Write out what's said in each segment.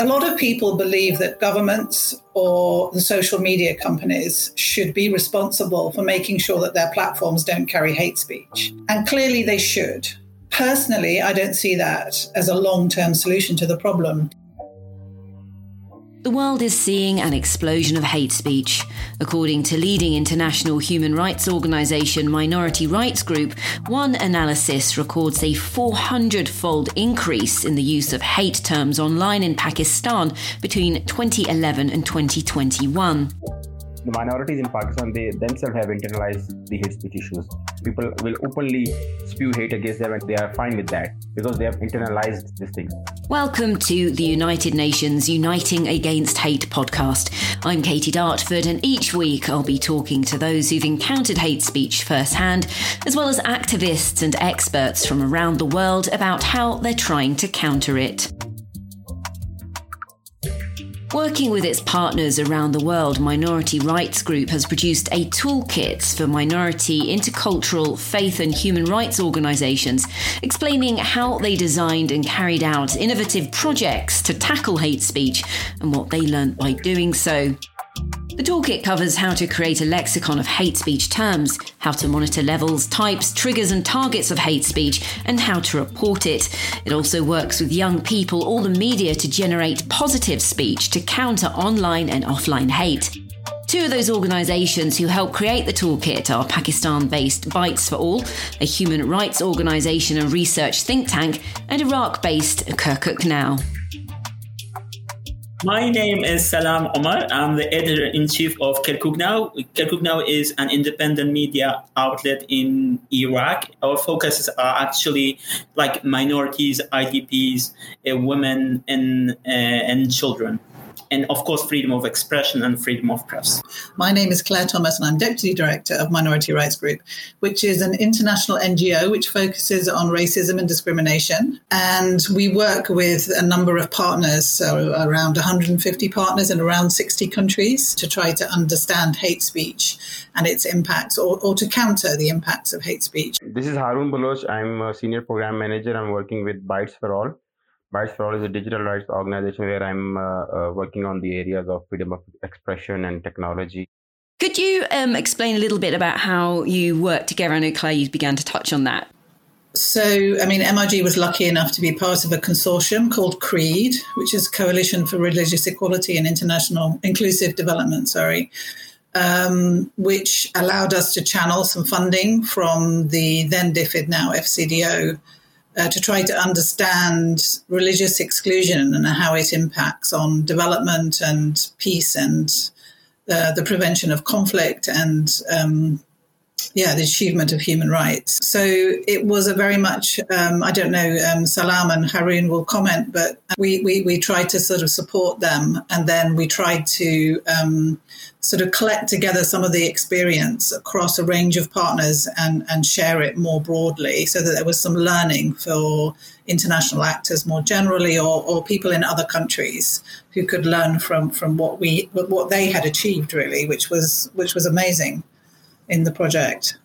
A lot of people believe that governments or the social media companies should be responsible for making sure that their platforms don't carry hate speech. And clearly they should. Personally, I don't see that as a long term solution to the problem. The world is seeing an explosion of hate speech. According to leading international human rights organisation Minority Rights Group, one analysis records a 400 fold increase in the use of hate terms online in Pakistan between 2011 and 2021 the minorities in Pakistan, they themselves have internalized the hate speech issues. People will openly spew hate against them and they are fine with that because they have internalized this thing. Welcome to the United Nations Uniting Against Hate podcast. I'm Katy Dartford, and each week I'll be talking to those who've encountered hate speech firsthand, as well as activists and experts from around the world about how they're trying to counter it. Working with its partners around the world, Minority Rights Group has produced a toolkit for minority, intercultural, faith, and human rights organisations, explaining how they designed and carried out innovative projects to tackle hate speech and what they learned by doing so. The toolkit covers how to create a lexicon of hate speech terms, how to monitor levels, types, triggers, and targets of hate speech, and how to report it. It also works with young people or the media to generate positive speech to counter online and offline hate. Two of those organisations who helped create the toolkit are Pakistan based Bytes for All, a human rights organisation and research think tank, and Iraq based Kirkuk Now. My name is Salam Omar. I'm the editor in chief of Kirkuk Now. Kirkuk Now is an independent media outlet in Iraq. Our focuses are actually like minorities, IDPs, uh, women, and uh, and children and of course freedom of expression and freedom of press. My name is Claire Thomas and I'm Deputy Director of Minority Rights Group, which is an international NGO which focuses on racism and discrimination. And we work with a number of partners, so around 150 partners in around 60 countries to try to understand hate speech and its impacts or, or to counter the impacts of hate speech. This is Haroon Baloch. I'm a senior program manager. I'm working with Bytes for All Bytes for All is a digital rights organization where I'm uh, uh, working on the areas of freedom of expression and technology. Could you um, explain a little bit about how you work together? I know Claire, you began to touch on that. So, I mean, MRG was lucky enough to be part of a consortium called CREID, which is Coalition for Religious Equality and International Inclusive Development, sorry, um, which allowed us to channel some funding from the then DFID, now FCDO, uh, to try to understand religious exclusion and how it impacts on development and peace and uh, the prevention of conflict and um, yeah, the achievement of human rights. So it was a very much, um, I don't know, um, Salam and Haroon will comment, but we, we, we tried to sort of support them and then we tried to um, sort of collect together some of the experience across a range of partners and, and share it more broadly so that there was some learning for international actors more generally or, or people in other countries who could learn from, from what we what they had achieved really, which was which was amazing in the project.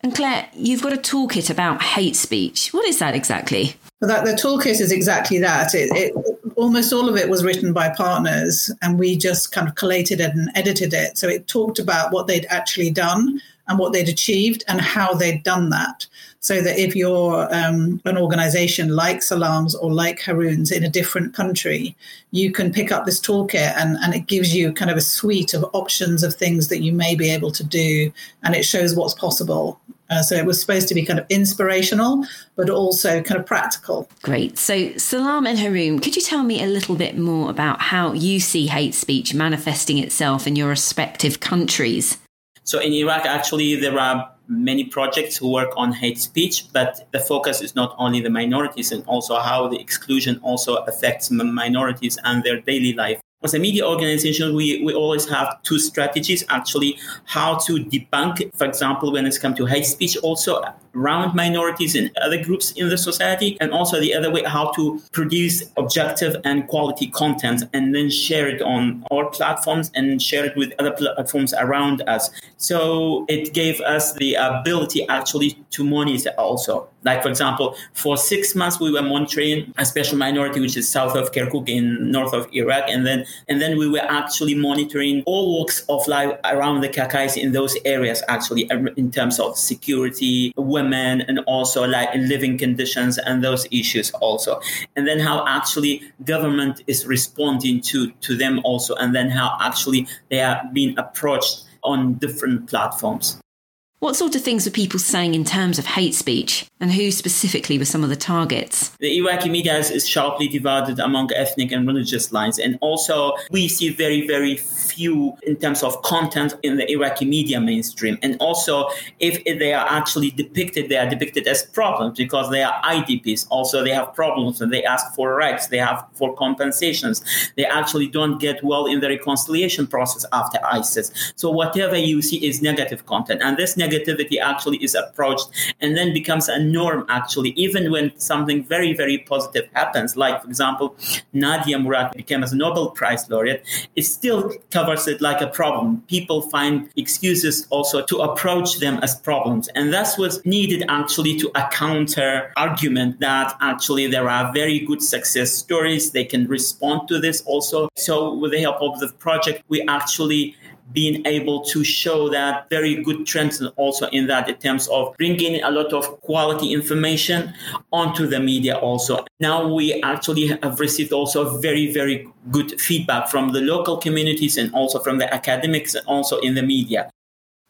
And Claire, you've got a toolkit about hate speech. What is that exactly? Well, that the toolkit is exactly that. It, it, almost all of it was written by partners, and we just kind of collated it and edited it. So it talked about what they'd actually done and what they'd achieved and how they'd done that so that if you're um, an organization like Salam's or like Haroon's in a different country, you can pick up this toolkit and, and it gives you kind of a suite of options of things that you may be able to do and it shows what's possible. Uh, so it was supposed to be kind of inspirational, but also kind of practical. Great. So, Salam and Haroon, could you tell me a little bit more about how you see hate speech manifesting itself in your respective countries? So, in Iraq, actually, there are many projects who work on hate speech, but the focus is not only the minorities and also how the exclusion also affects minorities and their daily life. As a media organization, we, we always have two strategies actually how to debunk, for example, when it's come to hate speech, also around minorities and other groups in the society, and also the other way how to produce objective and quality content and then share it on our platforms and share it with other platforms around us. So it gave us the ability actually to monitor also. Like, for example, for six months, we were monitoring a special minority, which is south of Kirkuk in north of Iraq. And then, and then we were actually monitoring all walks of life around the Kakais in those areas, actually, in terms of security, women, and also like living conditions and those issues also. And then how actually government is responding to, to them also. And then how actually they are being approached on different platforms. What sort of things were people saying in terms of hate speech, and who specifically were some of the targets? The Iraqi media is, sharply divided among ethnic and religious lines, and also we see very, very few in terms of content in the Iraqi media mainstream. And also, if they are actually depicted, they are depicted as problems because they are IDPs. Also, they have problems and they ask for rights, they have for compensations. They actually don't get well in the reconciliation process after ISIS. So, whatever you see is negative content, and this negative negativity actually is approached and then becomes a norm actually even when something very very positive happens. Like for example nadia murad became a nobel prize laureate. It still covers it like a problem. People find excuses also to approach them as problems. And that's what's needed actually to a counter argument that actually there are very good success stories. They can respond to this also. So with the help of the project we actually being able to show that very good trends also in that in terms of bringing a lot of quality information onto the media also. Now we actually have received also very, very good feedback from the local communities and also from the academics and also in the media.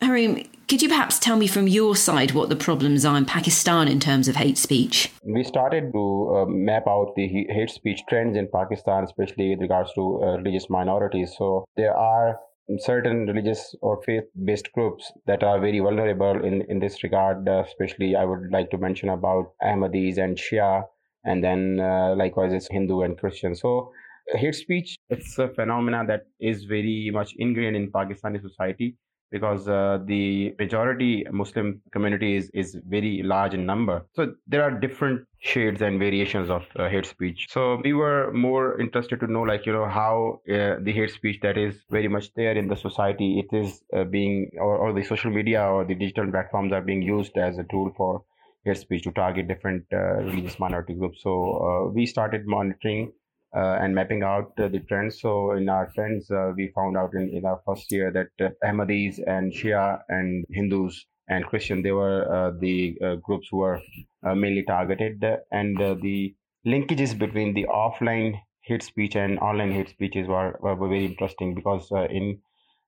Haroon, could you perhaps tell me from your side what the problems are in Pakistan in terms of hate speech? We started to uh, map out the hate speech trends in Pakistan, especially with regards to uh, religious minorities. So there are certain religious or faith-based groups that are very vulnerable in, in this regard. Uh, especially, I would like to mention about Ahmadis and Shia, and then uh, likewise it's Hindu and Christian. So hate speech, it's a phenomena that is very much ingrained in Pakistani society because uh, the majority Muslim community is, is very large in number. So there are different shades and variations of uh, hate speech. So we were more interested to know, like, you know, how uh, the hate speech that is very much there in the society, it is uh, being, or, or the social media or the digital platforms are being used as a tool for hate speech to target different uh, religious minority groups. So uh, we started monitoring uh, and mapping out uh, the trends. So in our trends, uh, we found out in, in our first year that Ahmadis and Shia and Hindus and Christian, they were the groups who were mainly targeted. And the linkages between the offline hate speech and online hate speeches were, were very interesting because in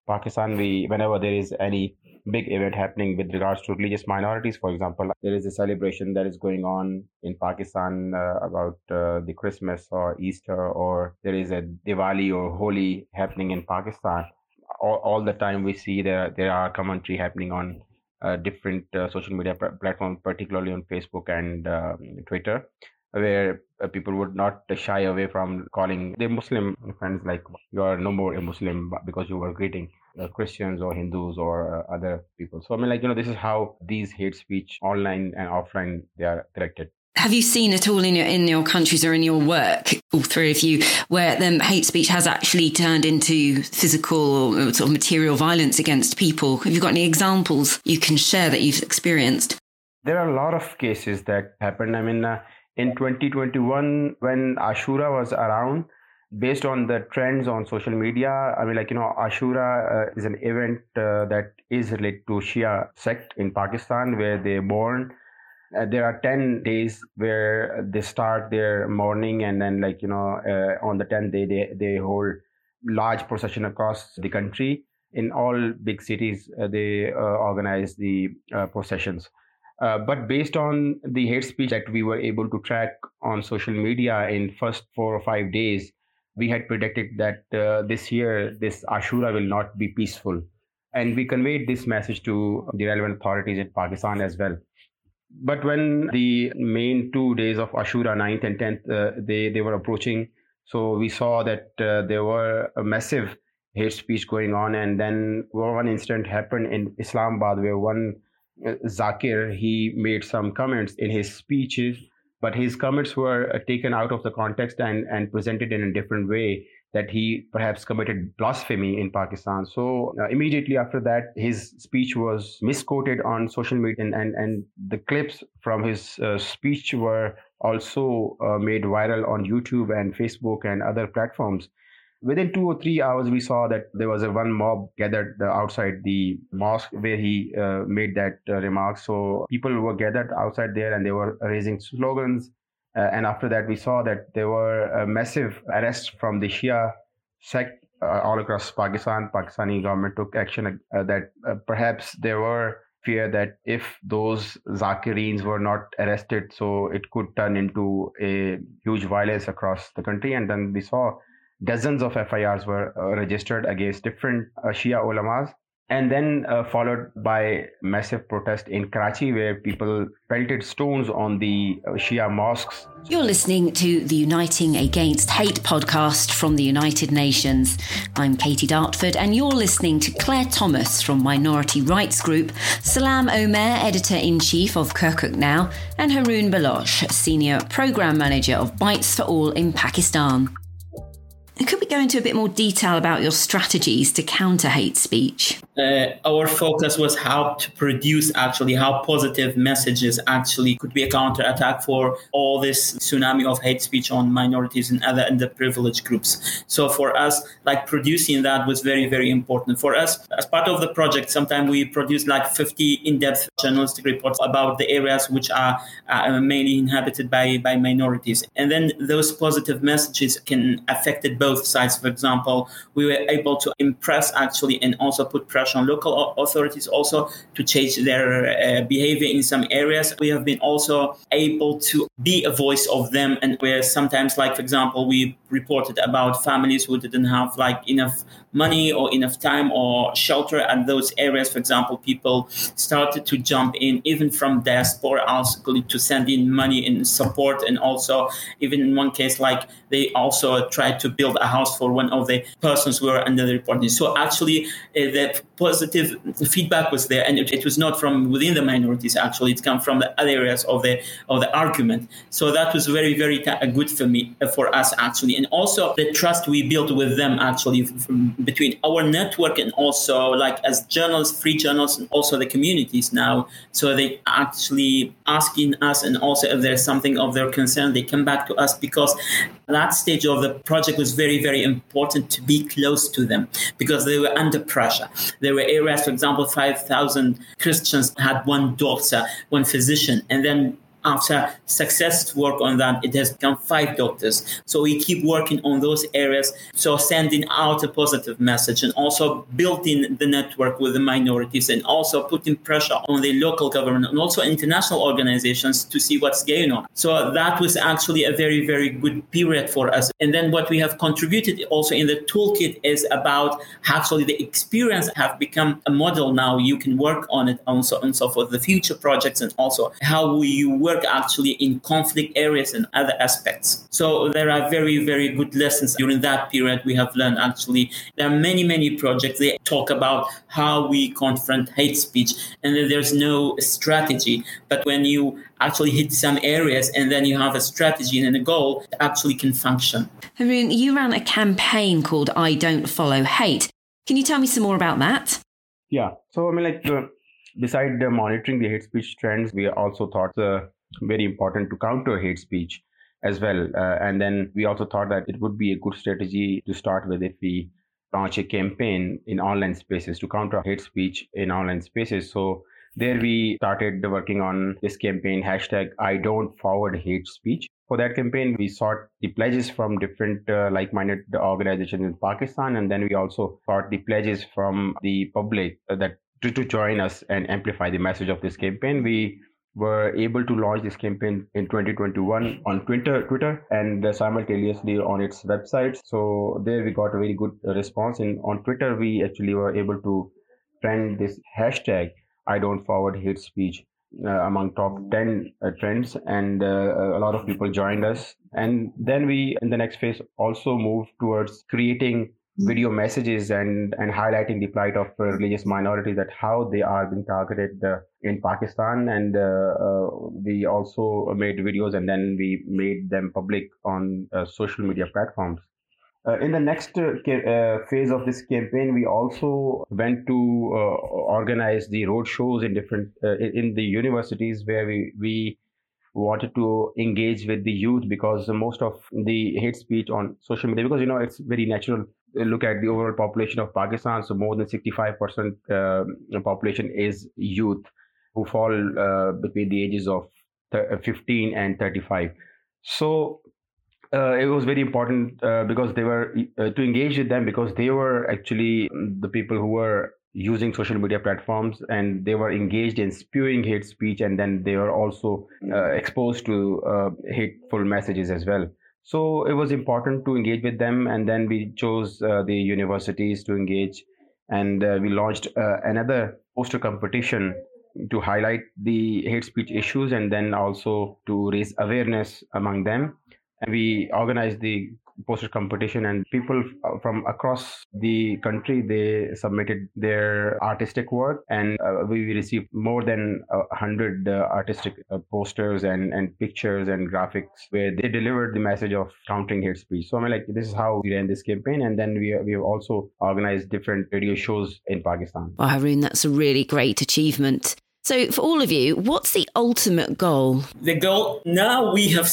Pakistan, we whenever there is any big event happening with regards to religious minorities, for example, there is a celebration that is going on in Pakistan uh, about uh, the Christmas or Easter, or there is a Diwali or Holi happening in Pakistan. All, all the time we see there there are commentary happening on uh, different uh, social media pr- platforms, particularly on Facebook and um, Twitter where uh, people would not shy away from calling their Muslim friends like you are no more a Muslim because you were greeting uh, Christians or Hindus or uh, other people. So I mean, like you know, this is how these hate speech online and offline they are directed. Have you seen at all in your in your countries or in your work, all three of you, where the hate speech has actually turned into physical or sort of material violence against people? Have you got any examples you can share that you've experienced? There are a lot of cases that happened. I mean, uh, in 2021 when ashura was around based on the trends on social media i mean like you know ashura uh, is an event uh, that is related to shia sect in pakistan where they born. Uh, there are 10 days where they start their mourning and then like you know uh, on the 10th day they, they hold large procession across the country. In all big cities uh, they uh, organize the processions uh, but based on the hate speech that we were able to track on social media in first four or five days, we had predicted that uh, this year this Ashura will not be peaceful, and we conveyed this message to the relevant authorities in Pakistan as well. But when the main two days of Ashura, 9th and 10th, uh, they they were approaching, so we saw that uh, there were a massive hate speech going on, and then one incident happened in Islamabad where one Zakir, he made some comments in his speeches, but his comments were uh, taken out of the context and, and presented in a different way that he perhaps committed blasphemy in Pakistan. So uh, immediately after that, his speech was misquoted on social media, and, and, and the clips from his uh, speech were also uh, made viral on YouTube and Facebook and other platforms. Within two or three hours, we saw that there was a one mob gathered outside the mosque where he uh, made that uh, remark. So people were gathered outside there and they were raising slogans uh, and after that, we saw that there were massive arrests from the Shia sect uh, all across Pakistan. Pakistani government took action uh, that uh, perhaps there were fear that if those Zakirins were not arrested, so it could turn into a huge violence across the country. And then we saw dozens of FIRs were uh, registered against different uh, Shia ulamas and then uh, followed by massive protest in Karachi where people pelted stones on the uh, Shia mosques. You're listening to the Uniting Against Hate podcast from the United Nations. I'm Katy Dartford and you're listening to Claire Thomas from Minority Rights Group, Salam Omer, editor-in-chief of Kirkuk Now, and Haroon Baloch, senior program manager of Bytes for All in Pakistan. Could we go into a bit more detail about your strategies to counter hate speech? Uh, our focus was how to produce actually how positive messages actually could be a counter attack for all this tsunami of hate speech on minorities and other underprivileged groups. So for us, like producing that was very, very important. For us, as part of the project, sometimes we produce like 50 in-depth journalistic reports about the areas which are uh, mainly inhabited by, by minorities. And then those positive messages can affect it both sides. For example, we were able to impress actually and also put pressure on local authorities also to change their uh, behavior in some areas. We have been also able to be a voice of them and where sometimes like for example we reported about families who didn't have like enough money or enough time or shelter at those areas. For example, people started to jump in even from diaspora also to send in money in support and also even in one case like they also tried to build a house for one of the persons who were under the reporting. So actually uh, the positive feedback was there and it, it, was not from within the minorities actually it came from the other areas of the of the argument. So that was very very good for me uh, for us actually and also the trust we built with them actually from, between our network and also like as journalists, free journalists, and also the communities now. So they actually asking us, and also if there's something of their concern, they come back to us because that stage of the project was very, very very important to be close to them because they were under pressure. There were areas, for example, 5,000 Christians had one doctor, one physician, and then after success work on that, it has become five doctors. So we keep working on those areas. So sending out a positive message and also building the network with the minorities and also putting pressure on the local government and also international organizations to see what's going on. So that was actually a very, very good period for us. And then what we have contributed also in the toolkit is about actually the experience have become a model now. You can work on it and so for the future projects and also how you work work actually in conflict areas and other aspects. So there are very, very good lessons during that period we have learned actually. There are many, many projects. They talk about how we confront hate speech and then there's no strategy. But when you actually hit some areas and then you have a strategy and a goal that actually can function. Haroon, you ran a campaign called I Don't Follow Hate. Can you tell me some more about that? Yeah. So, I mean, like, uh, beside uh, monitoring the hate speech trends, we also thought uh, very important to counter hate speech as well. Uh, and then we also thought that it would be a good strategy to start with if we launch a campaign in online spaces to counter hate speech in online spaces. So there we started working on this campaign hashtag I don't forward hate speech. For that campaign, we sought the pledges from different uh, like-minded organizations in Pakistan, and then we also sought the pledges from the public that to, to join us and amplify the message of this campaign. We were able to launch this campaign in 2021 on Twitter, Twitter, and simultaneously on its website. So there we got a very good response. And on Twitter, we actually were able to trend this hashtag "I don't forward hate speech" uh, among top 10 uh, trends, and uh, a lot of people joined us. And then we, in the next phase, also moved towards creating video messages and and highlighting the plight of uh, religious minorities that how they are being targeted uh, in Pakistan and uh, uh we also made videos and then we made them public on uh, social media platforms. Uh, in the next phase of this campaign we also went to organize the road shows in different in the universities where we we wanted to engage with the youth because most of the hate speech on social media because you know it's very natural look at the overall population of Pakistan, so more than 65% uh, population is youth who fall uh, between the ages of uh, 15 and 35. So uh, it was very important uh, because they were uh, to engage with them because they were actually the people who were using social media platforms and they were engaged in spewing hate speech and then they were also exposed to hateful messages as well. So it was important to engage with them, and then we chose uh, the universities to engage, and uh, we launched uh, another poster competition to highlight the hate speech issues, and then also to raise awareness among them. And we organized the poster competition and people uh, from across the country they submitted their artistic work and uh, we received more than a hundred uh, artistic uh, posters and, and pictures and graphics where they delivered the message of countering hate speech. So i mean like this is how we ran this campaign and then we, we have also organized different radio shows in pakistan. Well haroon that's a really great achievement. So, for all of you, what's the ultimate goal? The goal now we have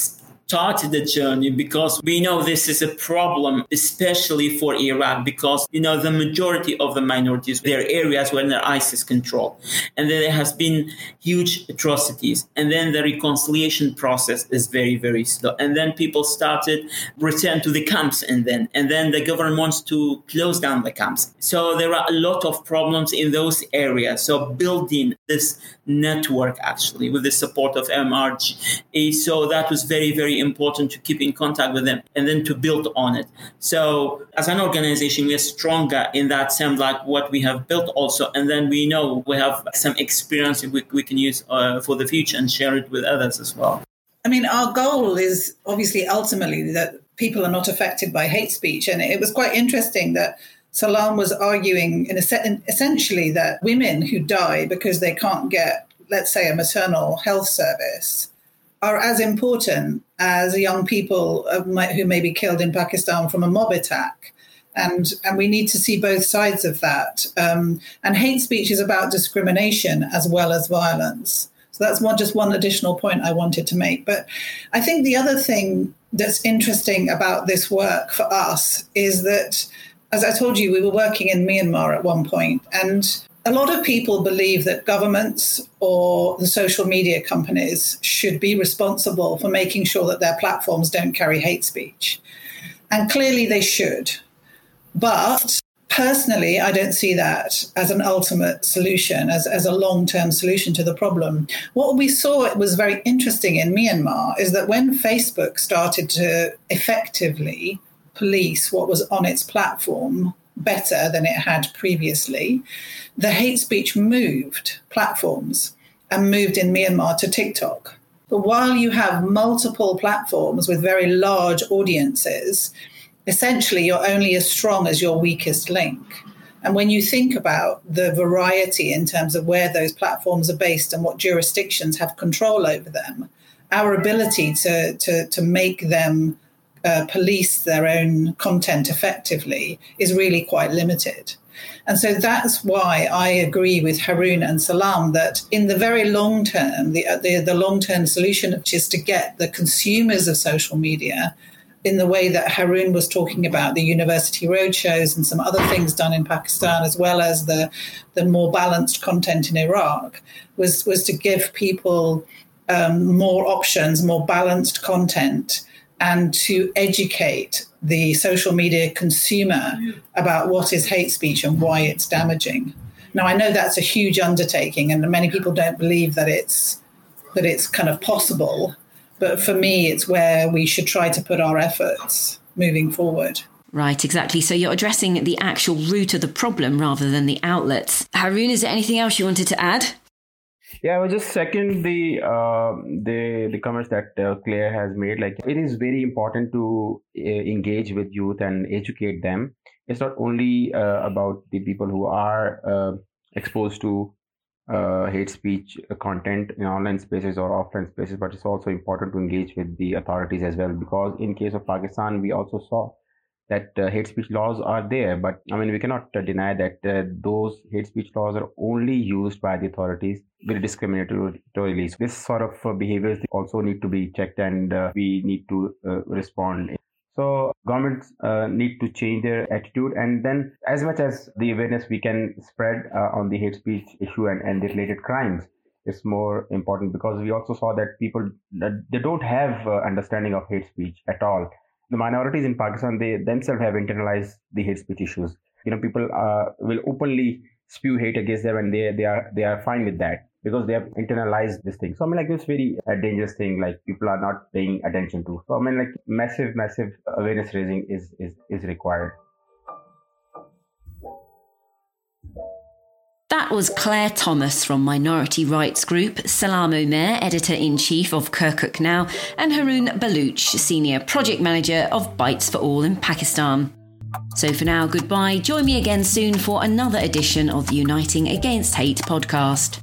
started the journey because we know this is a problem, especially for Iraq, because you know the majority of the minorities, their areas were under ISIS control, and then there has been huge atrocities, and then the reconciliation process is very very slow, and then people started return to the camps, and then and then the government wants to close down the camps. So there are a lot of problems in those areas. So building this network actually with the support of MRG, so that was very very important to keep in contact with them and then to build on it. So as an organization, we are stronger in that sense, like what we have built also. And then we know we have some experience we, we can use uh, for the future and share it with others as well. I mean, our goal is obviously ultimately that people are not affected by hate speech. And it was quite interesting that Salam was arguing in, a, in essentially that women who die because they can't get, let's say, a maternal health service are as important as young people who may be killed in Pakistan from a mob attack. And, and we need to see both sides of that. Um, and hate speech is about discrimination as well as violence. So that's one, just one additional point I wanted to make. But I think the other thing that's interesting about this work for us is that, as I told you, we were working in Myanmar at one point, and a lot of people believe that governments or the social media companies should be responsible for making sure that their platforms don't carry hate speech. And clearly they should. But personally, I don't see that as an ultimate solution, as, as a long term solution to the problem. What we saw it was very interesting in Myanmar is that when Facebook started to effectively police what was on its platform better than it had previously, the hate speech moved platforms and moved in Myanmar to TikTok. But while you have multiple platforms with very large audiences, essentially you're only as strong as your weakest link. And when you think about the variety in terms of where those platforms are based and what jurisdictions have control over them, our ability to, to, to make them uh, police their own content effectively is really quite limited. And so that's why I agree with Haroon and Salam that in the very long term, the, the, the long term solution, which is to get the consumers of social media in the way that Haroon was talking about the university roadshows and some other things done in Pakistan, as well as the, the more balanced content in Iraq, was, was to give people um, more options, more balanced content and to educate the social media consumer about what is hate speech and why it's damaging. Now, I know that's a huge undertaking, and many people don't believe that it's that it's kind of possible. But for me, it's where we should try to put our efforts moving forward. Right, exactly. So you're addressing the actual root of the problem rather than the outlets. Haroon, is there anything else you wanted to add? Yeah, I was just second the uh, the the comments that uh, Claire has made. Like it is very important to uh, engage with youth and educate them. It's not only uh, about the people who are uh, exposed to uh, hate speech content in online spaces or offline spaces, but it's also important to engage with the authorities as well. Because in case of Pakistan, we also saw that uh, hate speech laws are there, but I mean we cannot uh, deny that uh, those hate speech laws are only used by the authorities very discriminatorily. So this sort of uh, behaviors also need to be checked, and uh, we need to respond so governments uh, need to change their attitude, and then as much as the awareness we can spread uh, on the hate speech issue and, and the related crimes is more important because we also saw that people they don't have uh, understanding of hate speech at all. The minorities in Pakistan they themselves have internalized the hate speech issues. You know, people uh, will openly spew hate against them, and they they are they are fine with that because they have internalized this thing. So I mean, like this very uh, dangerous thing, like people are not paying attention to. So I mean, like massive, massive awareness raising is is is required. That was Claire Thomas from Minority Rights Group, Salam Omer, editor in chief of Kirkuk Now, and Haroon Baloch, senior project manager of Bytes for All in Pakistan. So for now, goodbye. Join me again soon for another edition of the Uniting Against Hate podcast.